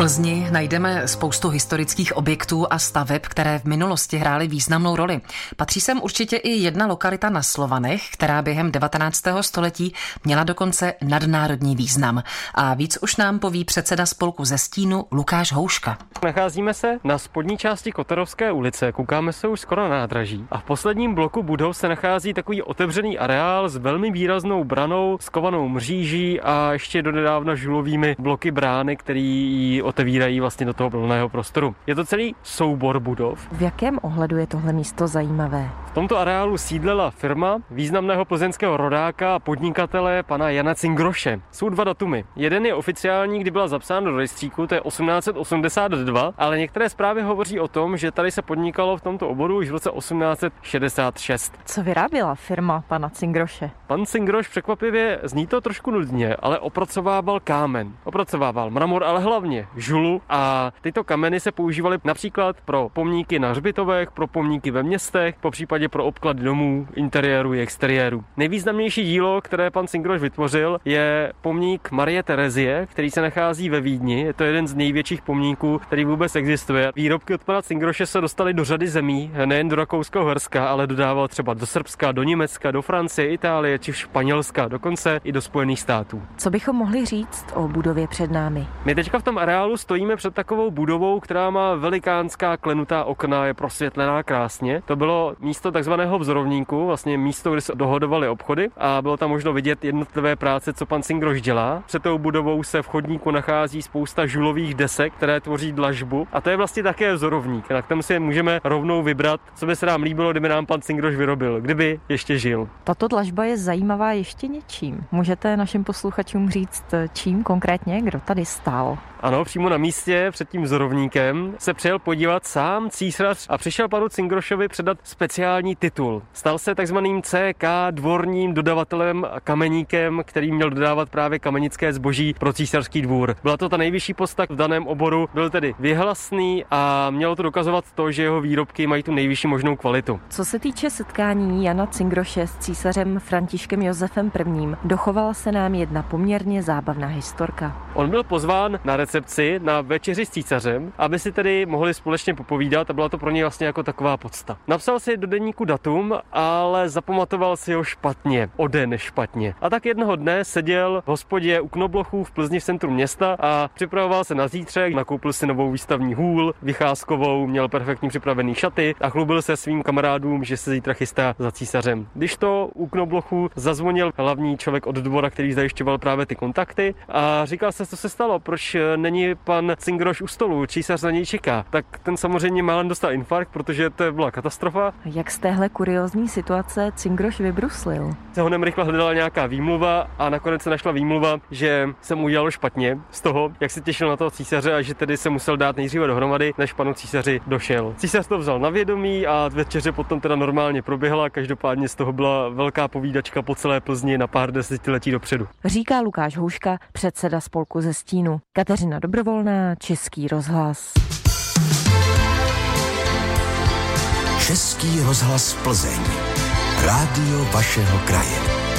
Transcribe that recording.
Plzni najdeme spoustu historických objektů a staveb, které v minulosti hrály významnou roli. Patří sem určitě i jedna lokalita na Slovanech, která během 19. století měla dokonce nadnárodní význam. A víc už nám poví předseda spolku ze Stínu Lukáš Houška. Nacházíme se na spodní části Kotorovské ulice, koukáme se už skoro na nádraží a v posledním bloku budov se nachází takový otevřený areál s velmi výraznou branou, skovanou mříží a ještě donedávna žulovými bloky brány, který otevírají vlastně do toho volného prostoru. Je to celý soubor budov. V jakém ohledu je tohle místo zajímavé? V tomto areálu sídlela firma významného plzeňského rodáka a podnikatele pana Jana Cingroše. Jsou dva datumy. Jeden je oficiální, kdy byla zapsána do rejstříku, to je 1882, ale některé zprávy hovoří o tom, že tady se podnikalo v tomto oboru už v roce 1866. Co vyráběla firma pana Cingroše? Pan Cingroš překvapivě zní to trošku nudně, ale opracovával kámen. Opracovával mramor, ale hlavně žulu a tyto kameny se používaly například pro pomníky na hřbitovech, pro pomníky ve městech, po případě pro obklad domů, interiéru i exteriéru. Nejvýznamnější dílo, které pan Cingroš vytvořil, je pomník Marie Terezie, který se nachází ve Vídni. Je to jeden z největších pomníků, který vůbec existuje. Výrobky od pana Cingroše se dostaly do řady zemí, nejen do Rakouského Horska, ale dodával třeba do Srbska, do Německa, do Francie, Itálie či Španělska, dokonce i do Spojených států. Co bychom mohli říct o budově před námi? My teďka v tom areálu stojíme před takovou budovou, která má velikánská klenutá okna, je prosvětlená krásně. To bylo místo takzvaného vzorovníku, vlastně místo, kde se dohodovaly obchody a bylo tam možno vidět jednotlivé práce, co pan Singroš dělá. Před tou budovou se v chodníku nachází spousta žulových desek, které tvoří dlažbu a to je vlastně také vzorovník, na kterém si můžeme rovnou vybrat, co by se nám líbilo, kdyby nám pan Singroš vyrobil, kdyby ještě žil. Tato dlažba je zajímavá ještě něčím. Můžete našim posluchačům říct, čím konkrétně, kdo tady stál? Ano, přímo na místě před tím vzorovníkem se přijel podívat sám císař a přišel panu Cingrošovi předat speciální titul. Stal se takzvaným CK dvorním dodavatelem a kameníkem, který měl dodávat právě kamenické zboží pro císařský dvůr. Byla to ta nejvyšší posta v daném oboru, byl tedy vyhlasný a mělo to dokazovat to, že jeho výrobky mají tu nejvyšší možnou kvalitu. Co se týče setkání Jana Cingroše s císařem Františkem Josefem I., dochovala se nám jedna poměrně zábavná historka. On byl pozván na recepci na večeři s císařem, aby si tedy mohli společně popovídat a byla to pro něj vlastně jako taková podsta. Napsal si do deníku datum, ale zapamatoval si ho špatně, o den špatně. A tak jednoho dne seděl v hospodě u Knoblochů v Plzni v centru města a připravoval se na zítřek, nakoupil si novou výstavní hůl, vycházkovou, měl perfektně připravený šaty a chlubil se svým kamarádům, že se zítra chystá za císařem. Když to u Knoblochu zazvonil hlavní člověk od dvora, který zajišťoval právě ty kontakty a říkal se, co se stalo, proč není pan Cingroš u stolu, císař na něj čeká. Tak ten samozřejmě málem dostal infarkt, protože to byla katastrofa. Jak z téhle kuriozní situace Cingroš vybruslil? Se honem rychle hledala nějaká výmluva a nakonec se našla výmluva, že se mu udělalo špatně z toho, jak se těšil na toho císaře a že tedy se musel dát nejdříve dohromady, než panu císaři došel. Císař to vzal na vědomí a večeře potom teda normálně proběhla, každopádně z toho byla velká povídačka po celé Plzni na pár desetiletí dopředu. Říká Lukáš Houška, předseda spolku ze Stínu. Kateřina Dobrovolná, Český rozhlas. Český rozhlas Plzeň. Rádio vašeho kraje.